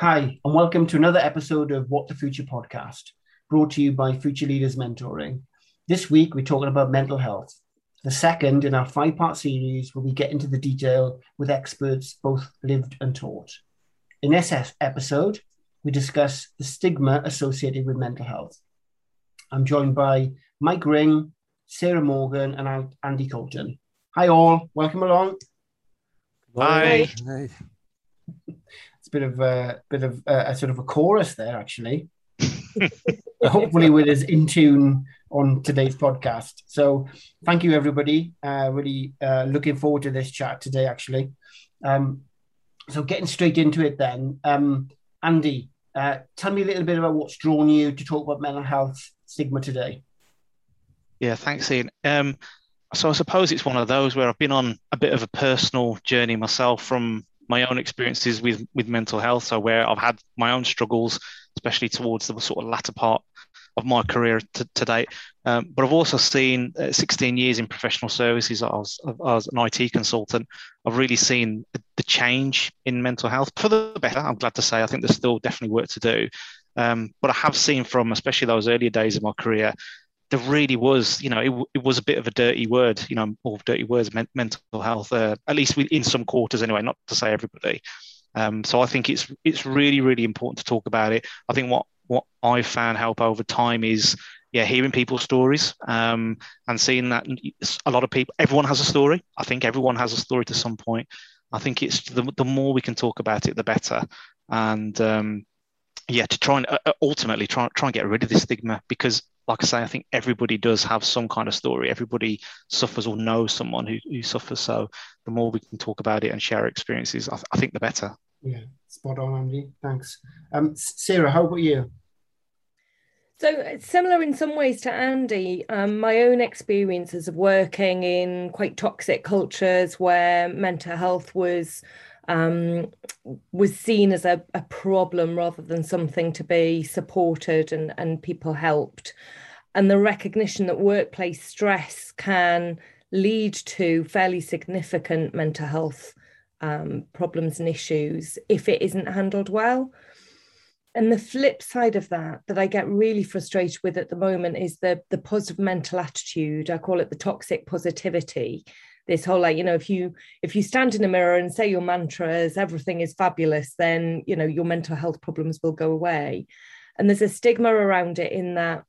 Hi, and welcome to another episode of What the Future podcast, brought to you by Future Leaders Mentoring. This week, we're talking about mental health, the second in our five part series where we get into the detail with experts, both lived and taught. In this episode, we discuss the stigma associated with mental health. I'm joined by Mike Ring, Sarah Morgan, and Andy Colton. Hi, all. Welcome along. Hi. Hi a bit of a bit of a, a sort of a chorus there, actually. Hopefully, with us in tune on today's podcast. So, thank you, everybody. Uh, really uh, looking forward to this chat today, actually. Um, so, getting straight into it, then, um, Andy, uh, tell me a little bit about what's drawn you to talk about mental health stigma today. Yeah, thanks, Ian. Um, so I suppose it's one of those where I've been on a bit of a personal journey myself from my own experiences with with mental health. So where I've had my own struggles, especially towards the sort of latter part of my career to, to date. Um, but I've also seen uh, 16 years in professional services. I was, I was an IT consultant. I've really seen the change in mental health for the better. I'm glad to say. I think there's still definitely work to do. Um, but I have seen from especially those earlier days of my career, there really was, you know, it, it was a bit of a dirty word, you know, all dirty words, men, mental health, uh, at least in some quarters anyway, not to say everybody. Um, so I think it's it's really really important to talk about it. I think what what I've found help over time is yeah hearing people's stories um, and seeing that a lot of people everyone has a story. I think everyone has a story to some point. I think it's the the more we can talk about it, the better. And um, yeah, to try and uh, ultimately try try and get rid of this stigma because like I say, I think everybody does have some kind of story. Everybody suffers or knows someone who, who suffers. So the more we can talk about it and share experiences, I, th- I think the better. Yeah, spot on, Andy. Thanks. Um, Sarah, how about you? So similar in some ways to Andy, um, my own experiences of working in quite toxic cultures where mental health was um, was seen as a, a, problem rather than something to be supported and, and people helped. And the recognition that workplace stress can lead to fairly significant mental health um, problems and issues if it isn't handled well. And the flip side of that, that I get really frustrated with at the moment, is the, the positive mental attitude. I call it the toxic positivity this whole like you know if you if you stand in a mirror and say your mantras everything is fabulous then you know your mental health problems will go away. And there's a stigma around it in that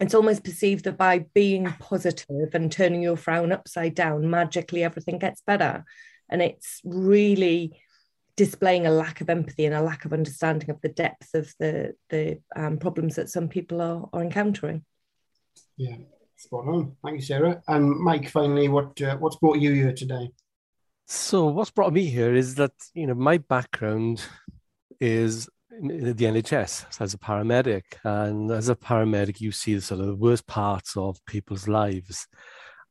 it's almost perceived that by being positive and turning your frown upside down magically everything gets better. And it's really displaying a lack of empathy and a lack of understanding of the depth of the the um, problems that some people are, are encountering. Yeah Spot on. Thank you, Sarah. And Mike, finally, what uh, what's brought you here today? So, what's brought me here is that you know my background is in the NHS as a paramedic, and as a paramedic, you see the sort of the worst parts of people's lives,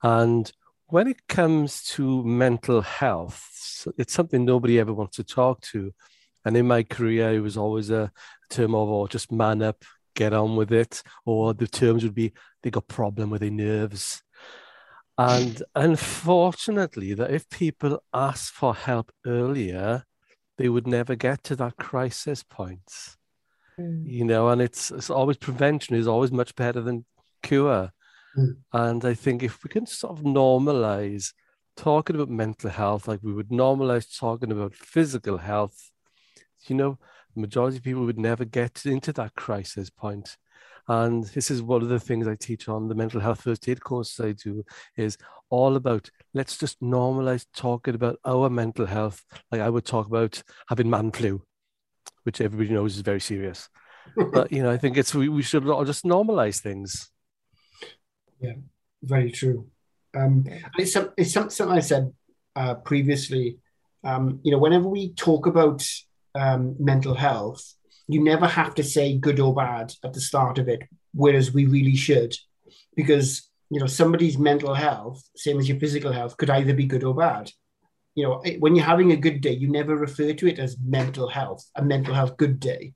and when it comes to mental health, it's something nobody ever wants to talk to. And in my career, it was always a term of, oh, just man up, get on with it, or the terms would be they got problem with their nerves. And unfortunately, that if people ask for help earlier, they would never get to that crisis point. Mm. You know, and it's it's always prevention is always much better than cure. Mm. And I think if we can sort of normalize talking about mental health like we would normalize talking about physical health, you know, majority of people would never get into that crisis point. And this is one of the things I teach on the mental health first aid course I do is all about let's just normalize talking about our mental health. Like I would talk about having man flu, which everybody knows is very serious. but you know, I think it's we, we should all just normalize things. Yeah, very true. Um, it's, it's something I said uh, previously. Um, you know, whenever we talk about um, mental health, you never have to say good or bad at the start of it, whereas we really should, because you know somebody's mental health, same as your physical health, could either be good or bad. You know, when you're having a good day, you never refer to it as mental health, a mental health good day,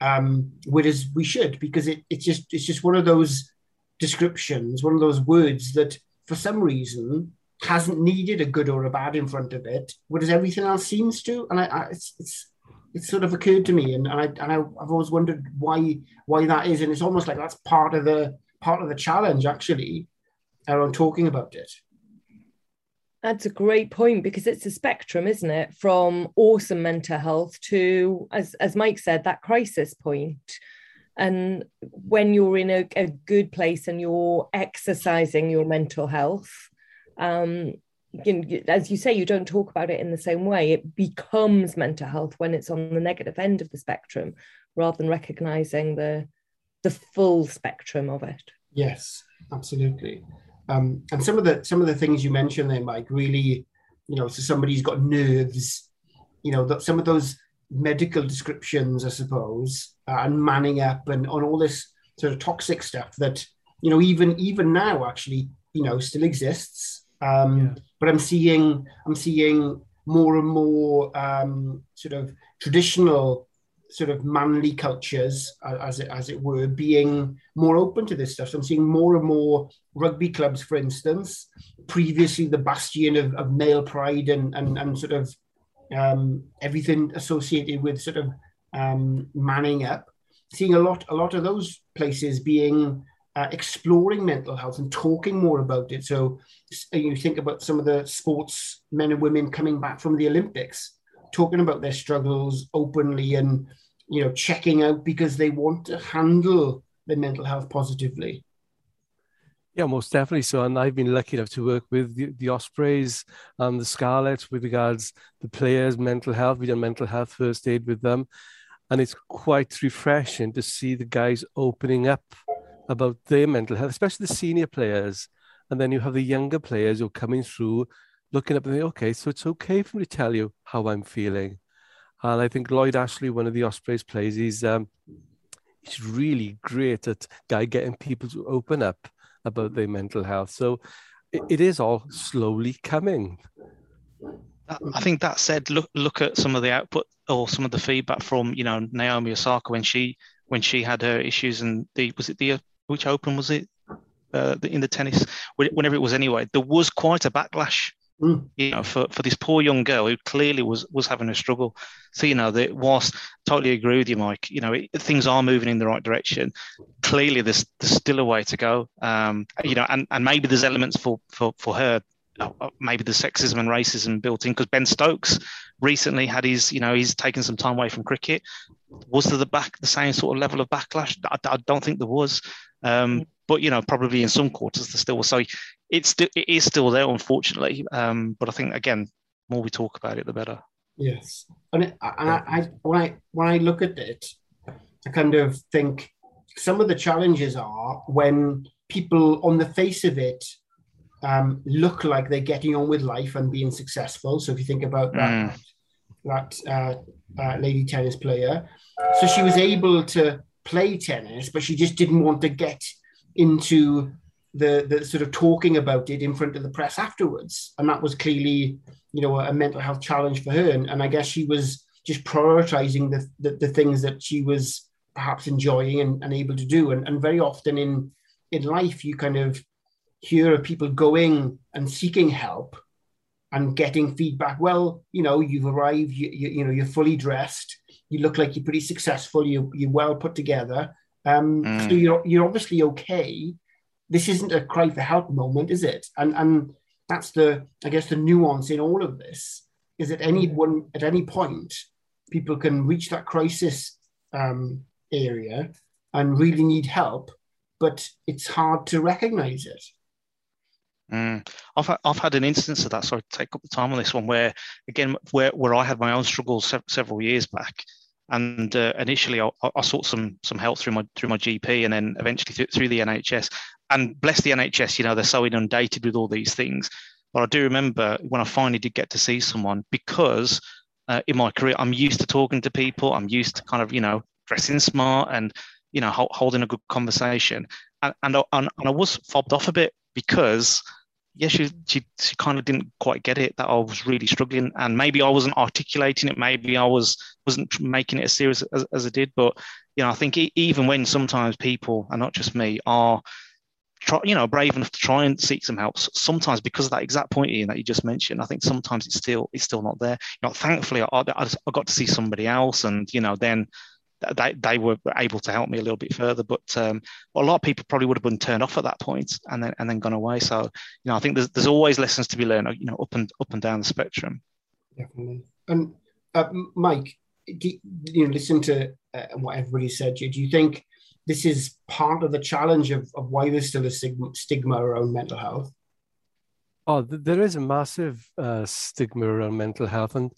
um, whereas we should, because it, it's just it's just one of those descriptions, one of those words that for some reason hasn't needed a good or a bad in front of it, whereas everything else seems to. And I, I, it's, it's it sort of occurred to me, and, and I and I, have always wondered why why that is, and it's almost like that's part of the part of the challenge actually around talking about it. That's a great point because it's a spectrum, isn't it? From awesome mental health to, as as Mike said, that crisis point. And when you're in a, a good place and you're exercising your mental health, um, you as you say, you don't talk about it in the same way. It becomes mental health when it's on the negative end of the spectrum, rather than recognizing the the full spectrum of it. Yes, absolutely. Um, and some of the some of the things you mentioned there, Mike, really, you know, so somebody's got nerves, you know, that some of those medical descriptions, I suppose, uh, and manning up and on all this sort of toxic stuff that you know even even now actually you know still exists. Um, yeah. But I'm seeing I'm seeing more and more um, sort of traditional sort of manly cultures, as it, as it were, being more open to this stuff. So I'm seeing more and more rugby clubs, for instance, previously the bastion of, of male pride and, and, and sort of um, everything associated with sort of um, manning up. Seeing a lot, a lot of those places being uh, exploring mental health and talking more about it. So you think about some of the sports men and women coming back from the Olympics, talking about their struggles openly and you know, checking out because they want to handle their mental health positively. Yeah, most definitely so. And I've been lucky enough to work with the, the Ospreys and the Scarlets with regards the players' mental health. We done mental health first aid with them. And it's quite refreshing to see the guys opening up about their mental health, especially the senior players. And then you have the younger players who are coming through, looking up and saying, okay, so it's okay for me to tell you how I'm feeling. And I think Lloyd Ashley, one of the Ospreys players, he's um, he's really great at guy getting people to open up about their mental health. So it, it is all slowly coming. I think that said, look look at some of the output or some of the feedback from you know Naomi Osaka when she when she had her issues and the was it the which Open was it uh, in the tennis whenever it was anyway there was quite a backlash Mm. You know, for, for this poor young girl who clearly was was having a struggle. So you know, that was totally agree with you, Mike. You know, it, things are moving in the right direction. Clearly, there's there's still a way to go. Um, you know, and, and maybe there's elements for for for her. Uh, uh maybe the sexism and racism built in because Ben Stokes recently had his, you know, he's taken some time away from cricket. Was there the back the same sort of level of backlash? I, I don't think there was. Um, mm. but you know, probably in some quarters there still was. So it's still it is still there, unfortunately. Um, but I think again, more we talk about it, the better. Yes, and, it, and I, I, when I when I look at it, I kind of think some of the challenges are when people, on the face of it, um, look like they're getting on with life and being successful. So if you think about that, mm. that uh, uh, lady tennis player, so she was able to play tennis, but she just didn't want to get into the the sort of talking about it in front of the press afterwards, and that was clearly you know a mental health challenge for her. And, and I guess she was just prioritizing the, the, the things that she was perhaps enjoying and, and able to do. And, and very often in in life, you kind of hear of people going and seeking help and getting feedback. Well, you know, you've arrived, you, you, you know, you're fully dressed, you look like you're pretty successful, you, you're well put together. Um, mm. So you're, you're obviously okay this isn't a cry for help moment, is it? And and that's the I guess the nuance in all of this is at any one at any point people can reach that crisis um, area and really need help, but it's hard to recognize it. Mm. I've I've had an instance of that, so I take up the time on this one where again where where I had my own struggles se- several years back, and uh, initially I, I, sought some some help through my through my GP, and then eventually through, through the NHS and bless the NHS, you know, they're so inundated with all these things. But I do remember when I finally did get to see someone because uh, in my career, I'm used to talking to people. I'm used to kind of, you know, dressing smart and, you know, ho- holding a good conversation. And, and, and, I was fobbed off a bit because, yeah, she, she, she kind of didn't quite get it that I was really struggling. And maybe I wasn't articulating it. Maybe I was, wasn't making it as serious as, as I did. But, you know, I think even when sometimes people, and not just me, are try, you know, brave enough to try and seek some help. Sometimes because of that exact point Ian that you just mentioned, I think sometimes it's still it's still not there. You know, thankfully I, I, I got to see somebody else, and you know, then they, they were able to help me a little bit further. But um, a lot of people probably would have been turned off at that point and then and then gone away. So you know, I think there's there's always lessons to be learned. You know, up and up and down the spectrum. Definitely. And uh, Mike, do, you know, listen to uh, what everybody said. Do you think this is part of the challenge of, of why there's still a stigma, stigma around mental health? Oh, there is a massive uh, stigma around mental health, and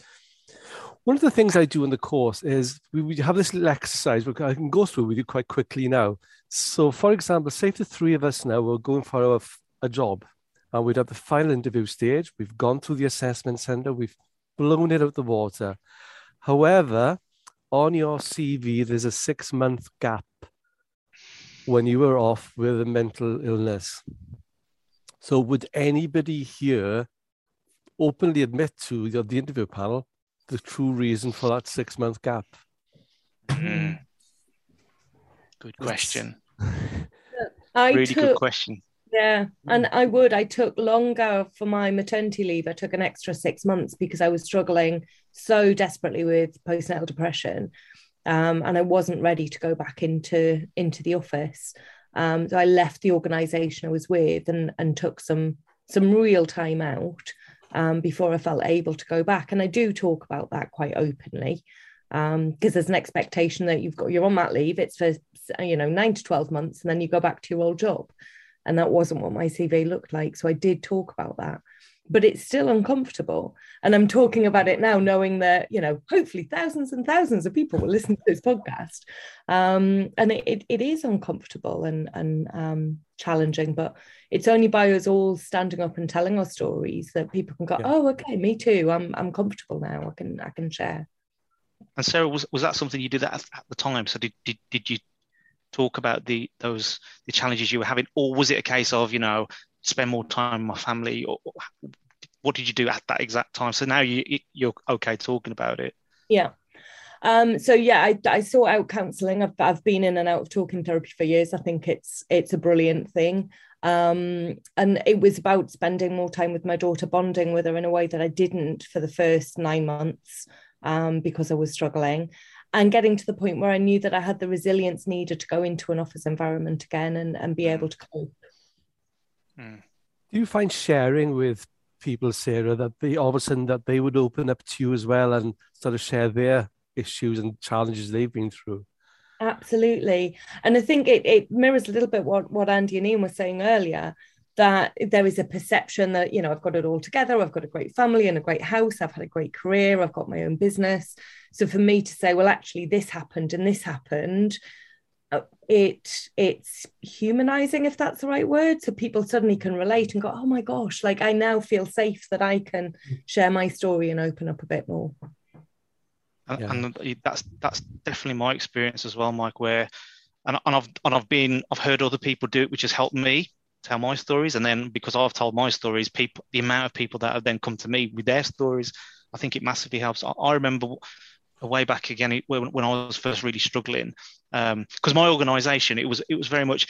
one of the things I do in the course is we, we have this little exercise which I can go through with you quite quickly now. So, for example, say the three of us now we're going for a, a job, and we'd have the final interview stage. We've gone through the assessment center, we've blown it out the water. However, on your CV, there's a six month gap when you were off with a mental illness. So, would anybody here openly admit to the, the interview panel the true reason for that six month gap? Mm. Good question. I really took, good question. Yeah, and I would. I took longer for my maternity leave. I took an extra six months because I was struggling so desperately with postnatal depression, um, and I wasn't ready to go back into into the office. Um, so I left the organisation I was with and and took some some real time out um, before I felt able to go back. And I do talk about that quite openly because um, there's an expectation that you've got you're on that leave. It's for you know nine to twelve months, and then you go back to your old job. And that wasn't what my CV looked like. So I did talk about that but it's still uncomfortable. And I'm talking about it now, knowing that, you know, hopefully thousands and thousands of people will listen to this podcast. Um, and it, it, it is uncomfortable and, and um, challenging, but it's only by us all standing up and telling our stories that people can go, yeah. oh, okay, me too. I'm, I'm comfortable now. I can, I can share. And Sarah, was, was that something you did at, at the time? So did, did, did you talk about the those the challenges you were having, or was it a case of you know spend more time with my family or what did you do at that exact time so now you you're okay talking about it yeah um, so yeah, I, I sought out counselling. I've, I've been in and out of talking therapy for years. I think it's it's a brilliant thing. Um, and it was about spending more time with my daughter, bonding with her in a way that I didn't for the first nine months um, because I was struggling, and getting to the point where I knew that I had the resilience needed to go into an office environment again and, and be able to cope. Mm. Do you find sharing with people, Sarah, that they all of a sudden that they would open up to you as well and sort of share their issues and challenges they've been through? Absolutely. And I think it, it mirrors a little bit what, what Andy and Ian were saying earlier that there is a perception that, you know, I've got it all together. I've got a great family and a great house. I've had a great career. I've got my own business. So for me to say, well, actually, this happened and this happened, uh, it it's humanizing if that's the right word so people suddenly can relate and go oh my gosh like i now feel safe that i can share my story and open up a bit more yeah. and that's that's definitely my experience as well mike where and, and i've and i've been i've heard other people do it which has helped me tell my stories and then because i've told my stories people the amount of people that have then come to me with their stories i think it massively helps i, I remember way back again when, when I was first really struggling. Because um, my organisation, it was it was very much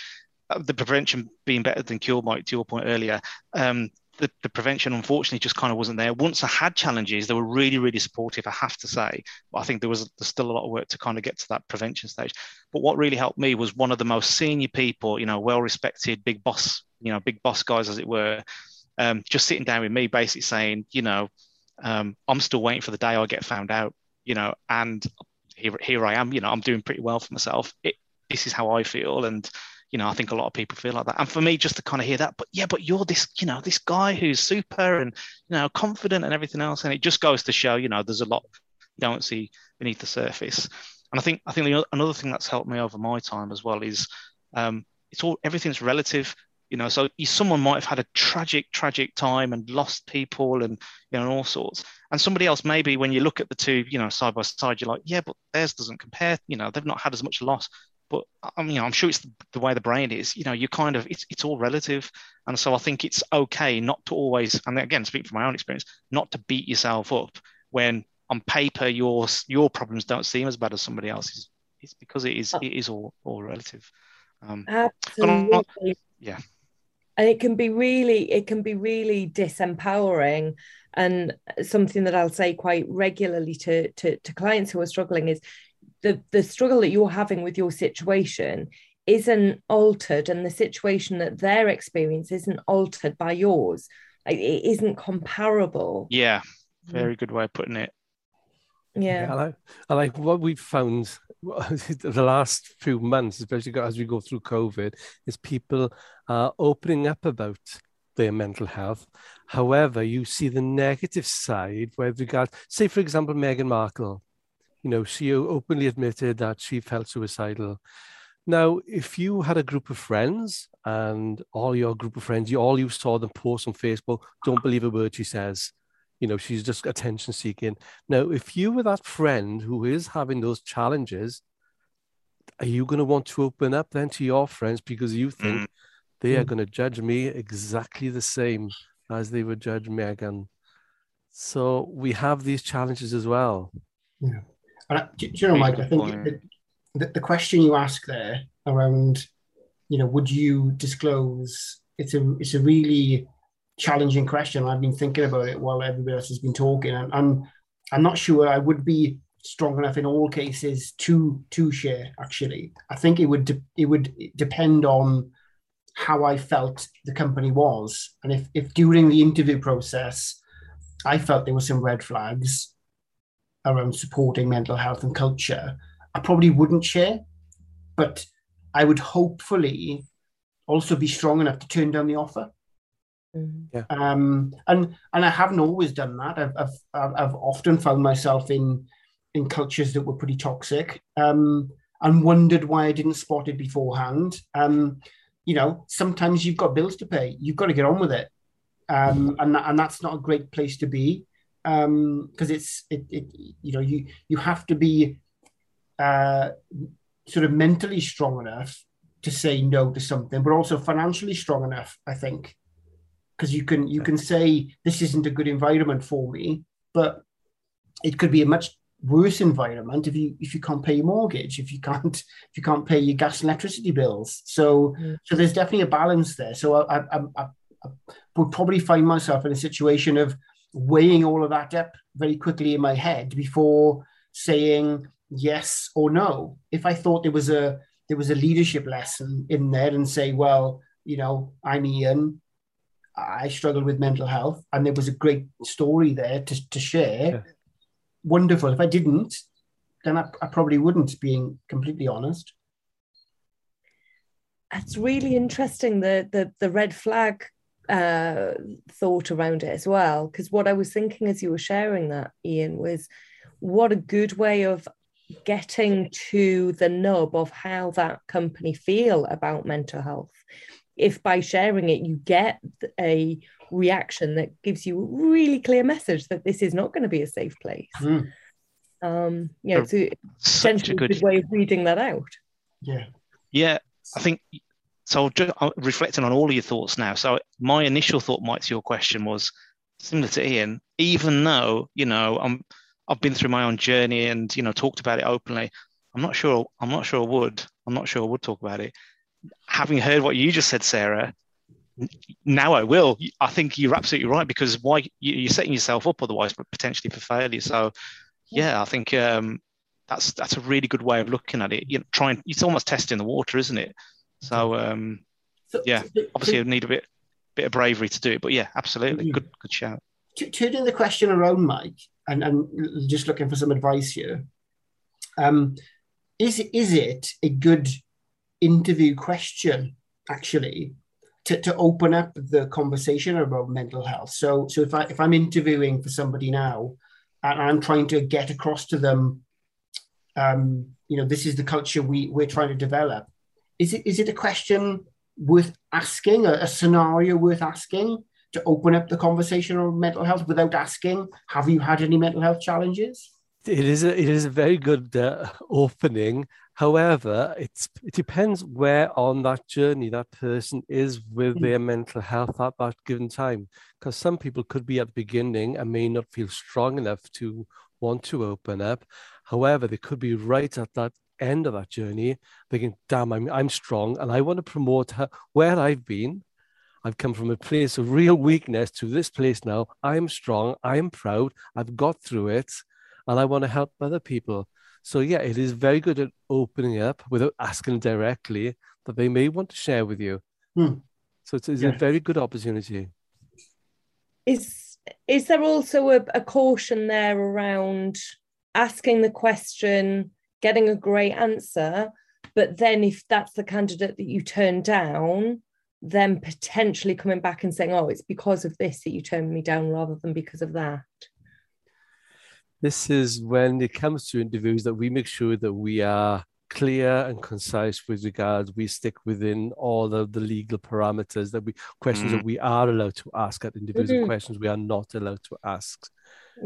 uh, the prevention being better than cure. Mike, to your point earlier, um, the, the prevention unfortunately just kind of wasn't there. Once I had challenges, they were really really supportive. I have to say, but I think there was still a lot of work to kind of get to that prevention stage. But what really helped me was one of the most senior people, you know, well respected, big boss, you know, big boss guys as it were. Um, just sitting down with me, basically saying, you know, um, I'm still waiting for the day I get found out you know, and here, here I am, you know, I'm doing pretty well for myself. It, this is how I feel. And, you know, I think a lot of people feel like that. And for me, just to kind of hear that, but yeah, but you're this, you know, this guy who's super and, you know, confident and everything else. And it just goes to show, you know, there's a lot you don't see beneath the surface. And I think, I think the, another thing that's helped me over my time as well is um, it's all, everything's relative you know so someone might have had a tragic tragic time and lost people and you know all sorts and somebody else maybe when you look at the two you know side by side you're like yeah but theirs doesn't compare you know they've not had as much loss but I mean, you know, I'm sure it's the, the, way the brain is. You know, you kind of it's it's all relative, and so I think it's okay not to always, and again, speak from my own experience, not to beat yourself up when on paper your your problems don't seem as bad as somebody else's. It's because it is it is all all relative. Um, Absolutely. yeah and it can be really it can be really disempowering and something that I'll say quite regularly to, to, to clients who are struggling is the, the struggle that you're having with your situation isn't altered and the situation that their experience isn't altered by yours. Like, it isn't comparable. Yeah, mm. very good way of putting it. Yeah. yeah I, like, I like what we've found the last few months, especially as we go through COVID, is people are opening up about their mental health. However, you see the negative side with regard, say, for example, Meghan Markle. You know, she openly admitted that she felt suicidal. Now, if you had a group of friends and all your group of friends, you all you saw them post on Facebook, don't believe a word she says. You know, she's just attention seeking. Now, if you were that friend who is having those challenges, are you going to want to open up then to your friends because you think mm they are hmm. going to judge me exactly the same as they would judge Meghan. So we have these challenges as well. Yeah. And, do, do you know, Mike, I think the, the, the, question you ask there around, you know, would you disclose? It's a it's a really challenging question. I've been thinking about it while everybody else has been talking, and I'm I'm not sure I would be strong enough in all cases to to share. Actually, I think it would de- it would depend on how I felt the company was. And if, if during the interview process, I felt there were some red flags around supporting mental health and culture, I probably wouldn't share. But I would hopefully also be strong enough to turn down the offer. Mm-hmm. Yeah. Um, and and I haven't always done that. I've, I've I've often found myself in in cultures that were pretty toxic, um, and wondered why I didn't spot it beforehand. Um, you know, sometimes you've got bills to pay. You've got to get on with it, um, and and that's not a great place to be because um, it's it, it you know you you have to be uh, sort of mentally strong enough to say no to something, but also financially strong enough. I think because you can you can say this isn't a good environment for me, but it could be a much worse environment if you if you can't pay your mortgage, if you can't if you can't pay your gas and electricity bills. So mm. so there's definitely a balance there. So I, I, I, I would probably find myself in a situation of weighing all of that up very quickly in my head before saying yes or no. If I thought there was a there was a leadership lesson in there and say, well, you know, I'm Ian. I struggled with mental health, and there was a great story there to, to share. Yeah wonderful. If I didn't, then I, I probably wouldn't, being completely honest. That's really interesting the the the red flag uh, thought around it as well. Because what I was thinking as you were sharing that, Ian, was what a good way of getting to the nub of how that company feel about mental health. If by sharing it you get a reaction that gives you a really clear message that this is not going to be a safe place. Mm. Um, you know, it's a potentially a good... good way of reading that out. Yeah. Yeah, I think so. Just I'm reflecting on all of your thoughts now. So my initial thought, Mike, to your question was similar to Ian. Even though you know I'm, I've been through my own journey and you know talked about it openly. I'm not sure. I'm not sure I would. I'm not sure I would talk about it. Having heard what you just said, Sarah, now I will. I think you're absolutely right because why you're setting yourself up otherwise, but potentially for failure. So, yeah, I think um, that's that's a really good way of looking at it. You know, trying it's almost testing the water, isn't it? So, um, so yeah, obviously, you need a bit bit of bravery to do it, but yeah, absolutely, good good shout. Turning the question around, Mike, and, and just looking for some advice here. Um, is is it a good interview question actually to, to open up the conversation about mental health. So so if I if I'm interviewing for somebody now and I'm trying to get across to them, um, you know, this is the culture we we're trying to develop. Is it is it a question worth asking, a, a scenario worth asking to open up the conversation on mental health without asking, have you had any mental health challenges? It is a, it is a very good uh, opening However, it's, it depends where on that journey that person is with their hmm. mental health at that given time. Because some people could be at the beginning and may not feel strong enough to want to open up. However, they could be right at that end of that journey, thinking, damn, I'm, I'm strong and I want to promote her, where I've been. I've come from a place of real weakness to this place now. I am strong. I am proud. I've got through it, and I want to help other people. So yeah, it is very good at opening up without asking directly that they may want to share with you. Hmm. So it's, it's Yeah. a very good opportunity. is is there also a, a caution there around asking the question getting a great answer but then if that's the candidate that you turn down then potentially coming back and saying oh it's because of this that you turned me down rather than because of that This is when it comes to interviews that we make sure that we are clear and concise with regards we stick within all of the legal parameters that we questions Mm. that we are allowed to ask at interviews and Mhm. questions we are not allowed to ask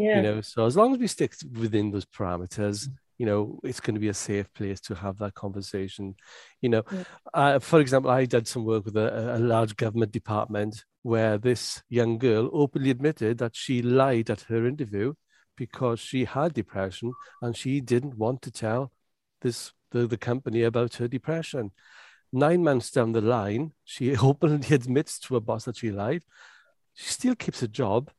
yeah you know so as long as we stick within those parameters you know it's going to be a safe place to have that conversation. You know Yeah. uh, for example i did some work with a, a large government department where this young girl openly admitted that she lied at her interview because she had depression and she didn't want to tell this the, the company about her depression. Nine months down the line she openly admits to her boss that she lied. She still keeps a job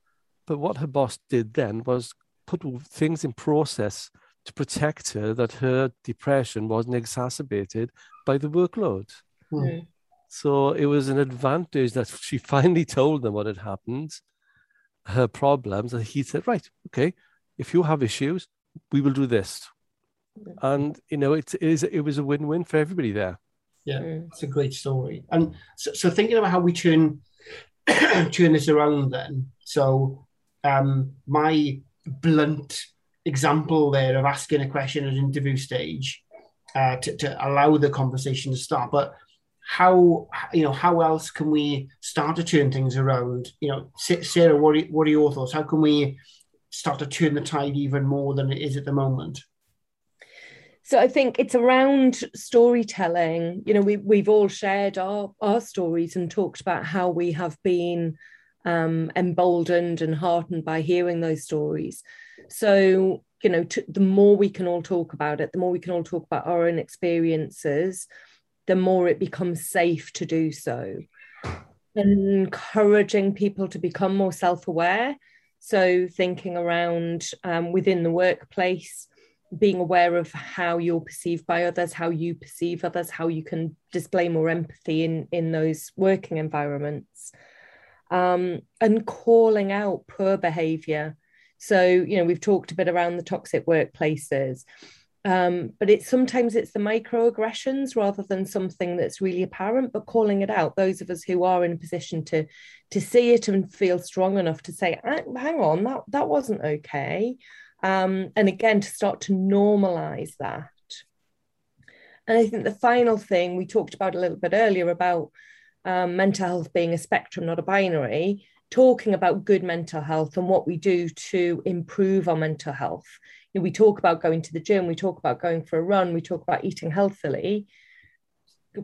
but what her boss did then was put things in process to protect her that her depression wasn't exacerbated by the workload. Hmm. Mm. So it was an advantage that she finally told them what had happened, her problems, and he said, Right, okay, if you have issues, we will do this. And you know, it is it was a win-win for everybody there. Yeah, Mm. it's a great story. And so, so thinking about how we turn turn this around, then. So, um, my blunt example there of asking a question at an interview stage uh, to, to allow the conversation to start, but how you know how else can we start to turn things around? You know, Sarah, what are, what are your thoughts? How can we start to turn the tide even more than it is at the moment? So I think it's around storytelling. You know, we we've all shared our our stories and talked about how we have been um, emboldened and heartened by hearing those stories. So you know, the more we can all talk about it, the more we can all talk about our own experiences, the more it becomes safe to do so. Encouraging people to become more self-aware. So thinking around um, within the workplace being aware of how you're perceived by others, how you perceive others, how you can display more empathy in in those working environments, um, and calling out poor behaviour. So you know we've talked a bit around the toxic workplaces, um, but it's sometimes it's the microaggressions rather than something that's really apparent, but calling it out. Those of us who are in a position to to see it and feel strong enough to say, "Hang on, that that wasn't okay." Um, and again to start to normalize that and i think the final thing we talked about a little bit earlier about um, mental health being a spectrum not a binary talking about good mental health and what we do to improve our mental health. You know, we talk about going to the gym we talk about going for a run we talk about eating healthily.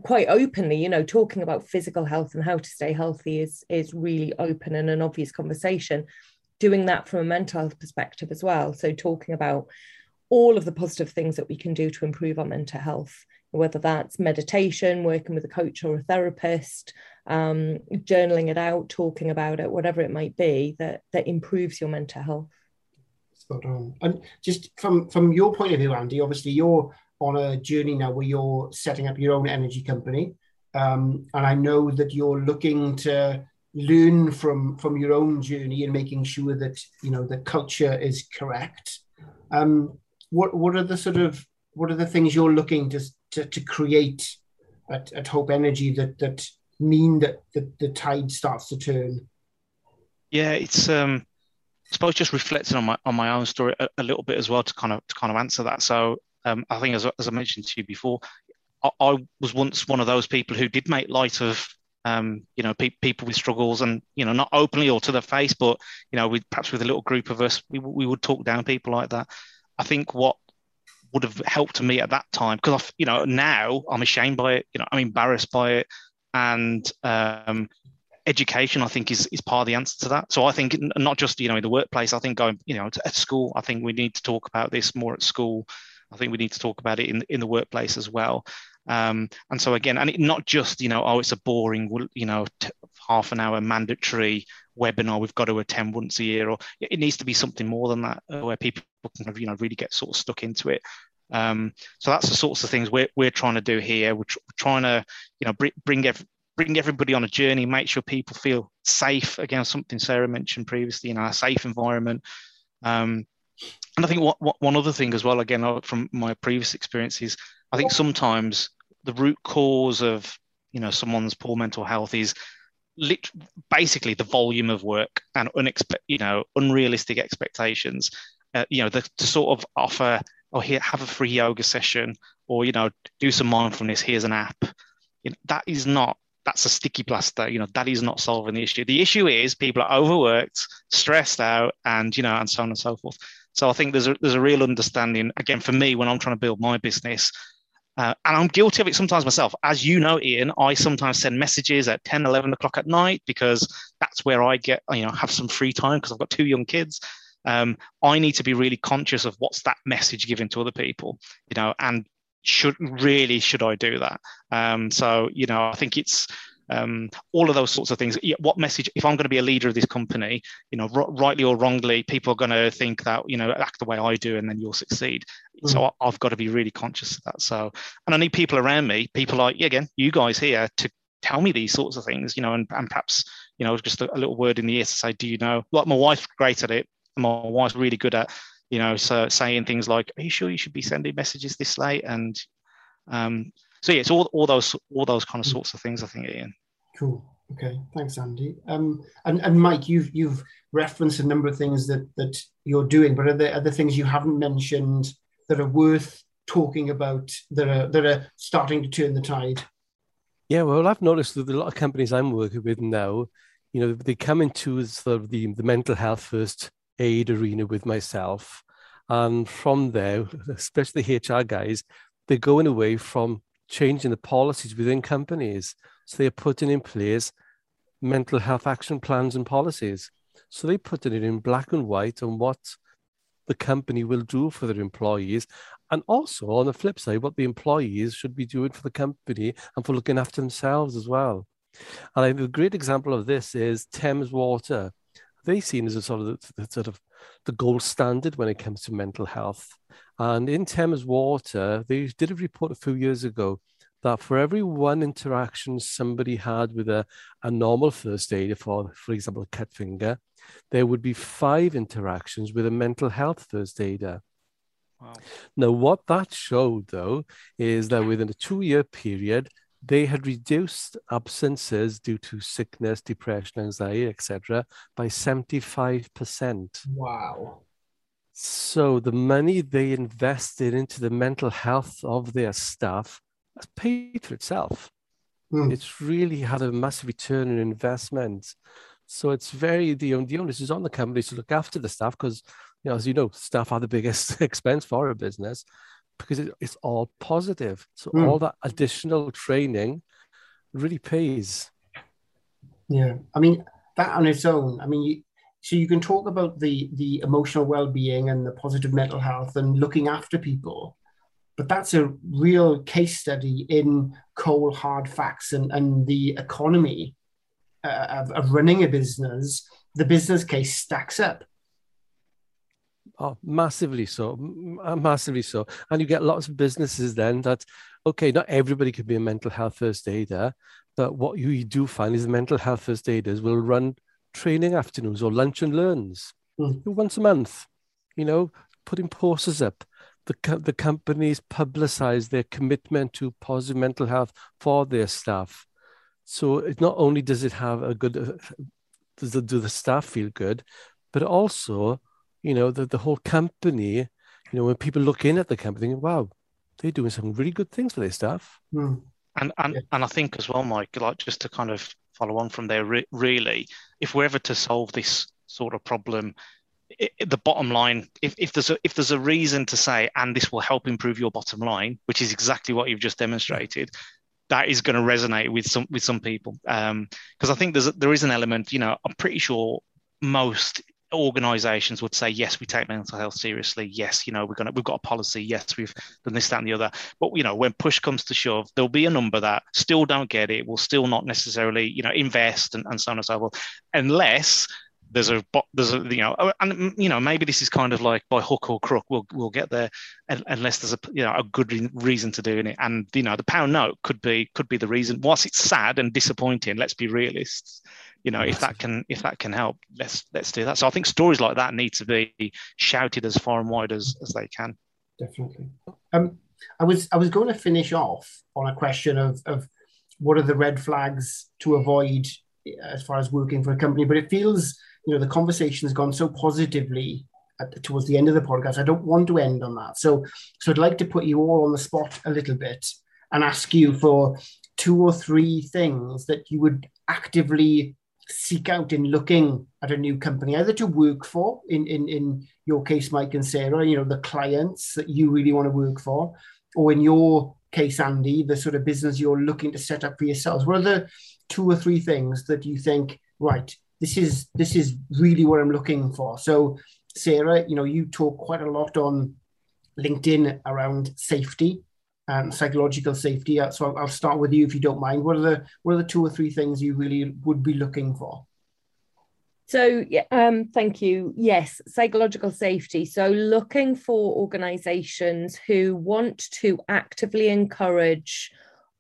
Quite openly you know talking about physical health and how to stay healthy is is really open and an obvious conversation. Doing that from a mental health perspective as well. So, talking about all of the positive things that we can do to improve our mental health, whether that's meditation, working with a coach or a therapist, um, journaling it out, talking about it, whatever it might be that that improves your mental health. Spot on. And just from from your point of view, Andy, obviously you're on a journey now where you're setting up your own energy company, um, and I know that you're looking to learn from from your own journey and making sure that you know the culture is correct. Um, what what are the sort of what are the things you're looking to to, to create at, at Hope Energy that that mean that the, the tide starts to turn? Yeah, it's um, I suppose just reflecting on my on my own story a, a little bit as well to kind of to kind of answer that. So um, I think as as I mentioned to you before, I, I was once one of those people who did make light of um, you know, pe- people with struggles, and you know, not openly or to their face, but you know, with perhaps with a little group of us, we we would talk down people like that. I think what would have helped me at that time, because I, you know, now I'm ashamed by it, you know, I'm embarrassed by it, and um, education, I think, is is part of the answer to that. So I think not just you know in the workplace, I think going you know to, at school, I think we need to talk about this more at school. I think we need to talk about it in in the workplace as well. Um, and so again, and it, not just you know, oh, it's a boring, you know, t- half an hour mandatory webinar we've got to attend once a year, or it needs to be something more than that, uh, where people can you know really get sort of stuck into it. Um, so that's the sorts of things we're we're trying to do here. We're, tr- trying to you know bring bring, ev- bring everybody on a journey, make sure people feel safe. Again, something Sarah mentioned previously, know, a safe environment. Um, and I think what, what, one other thing as well, again uh, from my previous experiences, I think sometimes the root cause of you know someone's poor mental health is lit- basically the volume of work and unexpe- you know unrealistic expectations. Uh, you know, the, to sort of offer or oh, here have a free yoga session or you know do some mindfulness. Here's an app. You know, that is not that's a sticky plaster. You know, that is not solving the issue. The issue is people are overworked, stressed out, and you know, and so on and so forth. So I think there's a there's a real understanding again for me when I'm trying to build my business. Uh, and I'm guilty of it sometimes myself. As you know, Ian, I sometimes send messages at 10, 11 o'clock at night because that's where I get, you know, have some free time because I've got two young kids. Um, I need to be really conscious of what's that message given to other people, you know, and should really should I do that? Um, so you know, I think it's um, all of those sorts of things. What message? If I'm going to be a leader of this company, you know, r- rightly or wrongly, people are going to think that you know act the way I do, and then you'll succeed. Mm. So I, have got to be really conscious of that. So, and I need people around me, people like again, you guys here, to tell me these sorts of things, you know, and, and perhaps you know just a, a little word in the ear to say, do you know? Like my wife's great at it. My wife's really good at you know, so saying things like, "Are you sure you should be sending messages this late?" And um, so yeah, it's all all those all those kind of sorts of things. I think, Ian. Cool. Okay. Thanks, Andy. Um, and and Mike, you've you've referenced a number of things that that you're doing, but are there other things you haven't mentioned that are worth talking about that are that are starting to turn the tide? Yeah, well, I've noticed that a lot of companies I'm working with now, you know, they come into sort of the, the mental health first aid arena with myself. And from there, especially the HR guys, they're going away from changing the policies within companies. So they're putting in place mental health action plans and policies. So they're putting it in black and white on what the company will do for their employees. And also on the flip side, what the employees should be doing for the company and for looking after themselves as well. And I think a great example of this is Thames Water they seen as a sort of the, the, sort of the gold standard when it comes to mental health. And in Thames Water, they did a report a few years ago that for every one interaction somebody had with a, a normal first aider, for for example, a cut finger, there would be five interactions with a mental health first aider. Wow. Now, what that showed, though, is that within a two year period, they had reduced absences due to sickness, depression, anxiety, etc., by 75%. Wow. So the money they invested into the mental health of their staff has paid for itself. Mm. It's really had a massive return on investment. So it's very the, the onus is on the companies to look after the staff because, you know, as you know, staff are the biggest expense for a business because it, it's all positive. So mm. all that additional training really pays. Yeah, I mean that on its own. I mean, you, so you can talk about the the emotional well-being and the positive mental health and looking after people, but that's a real case study in cold hard facts and and the economy uh, of, of running a business. The business case stacks up. Oh, massively so, uh, massively so. And you get lots of businesses then that, okay, not everybody could be a mental health first aider, but what you do find is the mental health first aiders will run training afternoons or lunch and learns mm. once a month, you know, putting posters up. The, the companies publicize their commitment to positive mental health for their staff. So it not only does it have a good, uh, does the, do the staff feel good, but also you know, the, the whole company, you know, when people look in at the company, think, wow, they're doing some really good things for their staff. Mm. And and, yeah. and I think as well, Mike, like just to kind of follow on from there, re- really, if we're ever to solve this sort of problem, it, the bottom line, if, if there's a if there's a reason to say, and this will help improve your bottom line, which is exactly what you've just demonstrated, that is going to resonate with some with some people. Because um, I think there's a, there is an element, you know, I'm pretty sure most organizations would say yes we take mental health seriously. Yes you know we're gonna we've got a policy. Yes we've done this that and the other. But you know when push comes to shove there'll be a number that still don't get it will still not necessarily you know invest and, and so on and so forth unless there's a there's a you know oh, and you know maybe this is kind of like by hook or crook we'll we'll get there unless there's a you know a good reason to doing it. And you know the pound note could be could be the reason. Whilst it's sad and disappointing let's be realists you know if that can if that can help let's let's do that. So i think stories like that need to be shouted as far and wide as as they can. Definitely. Um i was i was going to finish off on a question of of what are the red flags to avoid as far as working for a company but it feels you know the conversation has gone so positively at, towards the end of the podcast. I don't want to end on that. So so i'd like to put you all on the spot a little bit and ask you for two or three things that you would actively seek out in looking at a new company, either to work for, in, in, in your case, Mike and Sarah, you know, the clients that you really want to work for, or in your case, Andy, the sort of business you're looking to set up for yourselves? What are the two or three things that you think, right, this is this is really what I'm looking for? So, Sarah, you know, you talk quite a lot on LinkedIn around safety and psychological safety. So I'll start with you if you don't mind. What are the what are the two or three things you really would be looking for? So, um, thank you. Yes, psychological safety. So, looking for organizations who want to actively encourage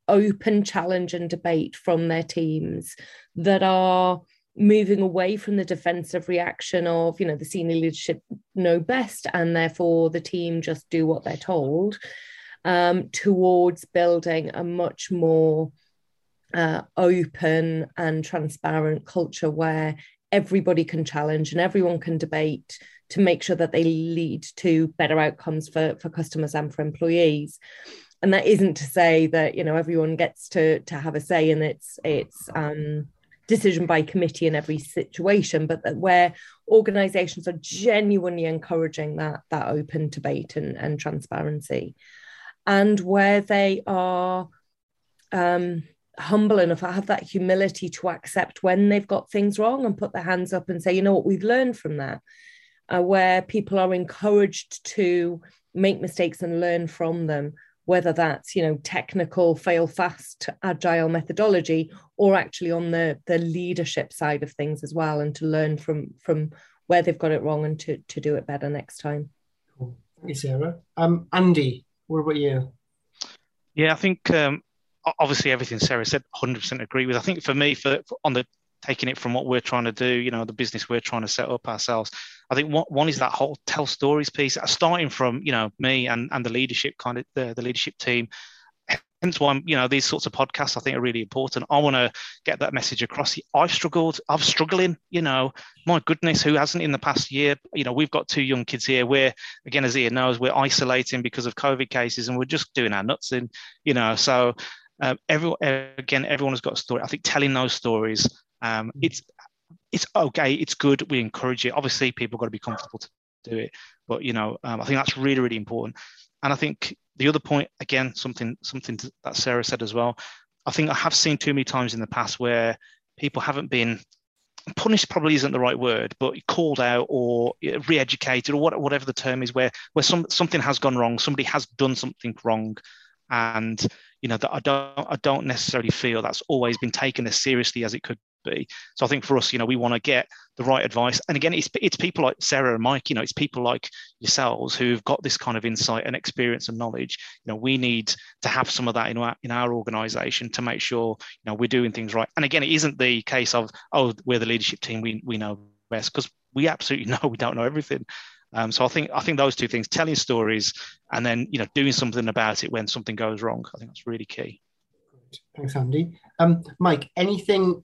open challenge and debate from their teams that are moving away from the defensive reaction of, you know, the senior leadership know best and therefore the team just do what they're told um, towards building a much more uh, open and transparent culture where everybody can challenge and everyone can debate to make sure that they lead to better outcomes for, for customers and for employees. And that isn't to say that you know everyone gets to to have a say in its its um, decision by committee in every situation but that where organizations are genuinely encouraging that that open debate and, and transparency and where they are um, humble enough, have that humility to accept when they've got things wrong and put their hands up and say, you know what, we've learned from that. Uh, where people are encouraged to make mistakes and learn from them, whether that's you know technical, fail fast, agile methodology, or actually on the the leadership side of things as well, and to learn from from where they've got it wrong and to to do it better next time. Cool. Thank you, Sarah. Um, Andy, what about you? Yeah, I think um, obviously everything Sarah said, 100% agree with. I think for me, for, for, on the taking it from what we're trying to do, you know, the business we're trying to set up ourselves. I think one, one is that whole tell stories piece, starting from you know me and and the leadership kind of the, the leadership team hence why you know these sorts of podcasts I think are really important. I want to get that message across. I've struggled. I'm struggling. You know, my goodness, who hasn't in the past year? You know, we've got two young kids here. We're again, as Ian knows, we're isolating because of COVID cases, and we're just doing our nuts in. You know, so um, everyone again, everyone has got a story. I think telling those stories, um, it's it's okay. It's good. We encourage it. Obviously, people got to be comfortable to do it, but you know, um, I think that's really really important. And I think the other point, again, something something that Sarah said as well. I think I have seen too many times in the past where people haven't been punished probably isn't the right word, but called out or re-educated or whatever the term is, where where some something has gone wrong, somebody has done something wrong, and you know that I don't I don't necessarily feel that's always been taken as seriously as it could be. So I think for us, you know, we want to get the right advice. And again, it's it's people like Sarah and Mike, you know, it's people like yourselves who've got this kind of insight and experience and knowledge. You know, we need to have some of that in our in our organization to make sure, you know, we're doing things right. And again, it isn't the case of, oh, we're the leadership team, we we know best, because we absolutely know we don't know everything. Um, so I think I think those two things, telling stories and then you know doing something about it when something goes wrong, I think that's really key. Thanks, Andy. Um, Mike, anything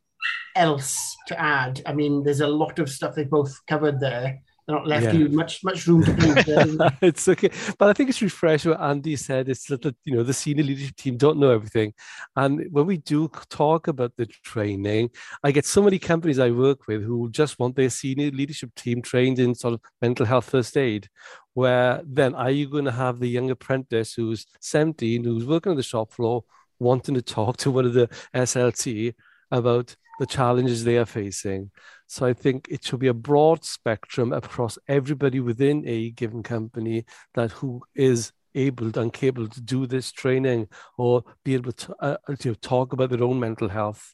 else to add? I mean, there's a lot of stuff they both covered there. They're not left yeah. you much much room to breathe. it's okay, but I think it's refreshing what Andy said. It's that you know the senior leadership team don't know everything, and when we do talk about the training, I get so many companies I work with who just want their senior leadership team trained in sort of mental health first aid. Where then are you going to have the young apprentice who's 17, who's working on the shop floor, wanting to talk to one of the SLT about the challenges they are facing. So I think it should be a broad spectrum across everybody within a given company that who is able and capable to do this training or be able to, uh, to talk about their own mental health.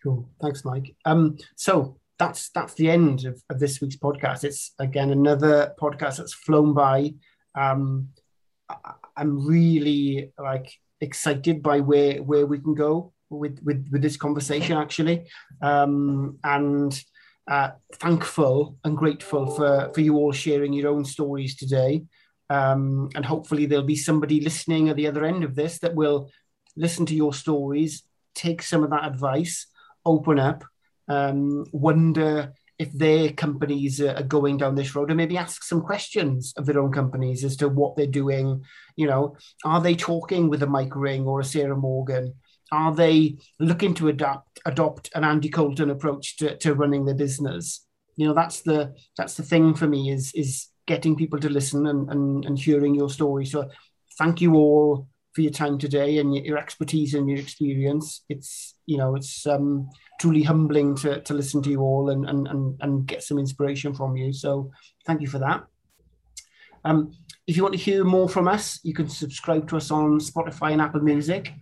Cool. Thanks, Mike. Um, so that's that's the end of, of this week's podcast. It's again another podcast that's flown by. Um, I, I'm really like excited by where where we can go with with, with this conversation actually, um, and uh, thankful and grateful for for you all sharing your own stories today. Um, and hopefully there'll be somebody listening at the other end of this that will listen to your stories, take some of that advice, open up, um, wonder if their companies are going down this road and maybe ask some questions of their own companies as to what they're doing. You know, are they talking with a Mike Ring or a Sarah Morgan? Are they looking to adapt adopt an Andy Colton approach to, to running their business? You know, that's the that's the thing for me is is getting people to listen and, and, and hearing your story. So thank you all for your time today and your, expertise and your experience. It's you know it's um, truly humbling to, to listen to you all and, and and and get some inspiration from you. So thank you for that. Um, if you want to hear more from us, you can subscribe to us on Spotify and Apple Music.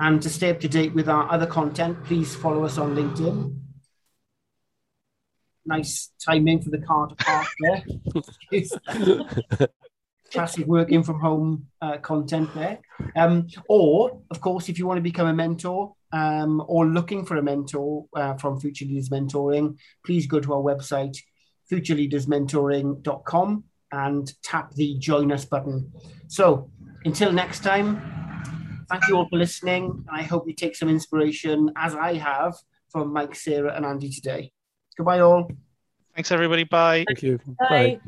And to stay up to date with our other content, please follow us on LinkedIn nice timing for the car to park there. Classic working from home uh, content there. Um, or, of course, if you want to become a mentor um, or looking for a mentor uh, from Future Leaders Mentoring, please go to our website, futureleadersmentoring.com, and tap the join us button. So, until next time, thank you all for listening. I hope you take some inspiration, as I have, from Mike, Sarah, and Andy today. Goodbye, all. Thanks, everybody. Bye. Thank you. Bye. Bye.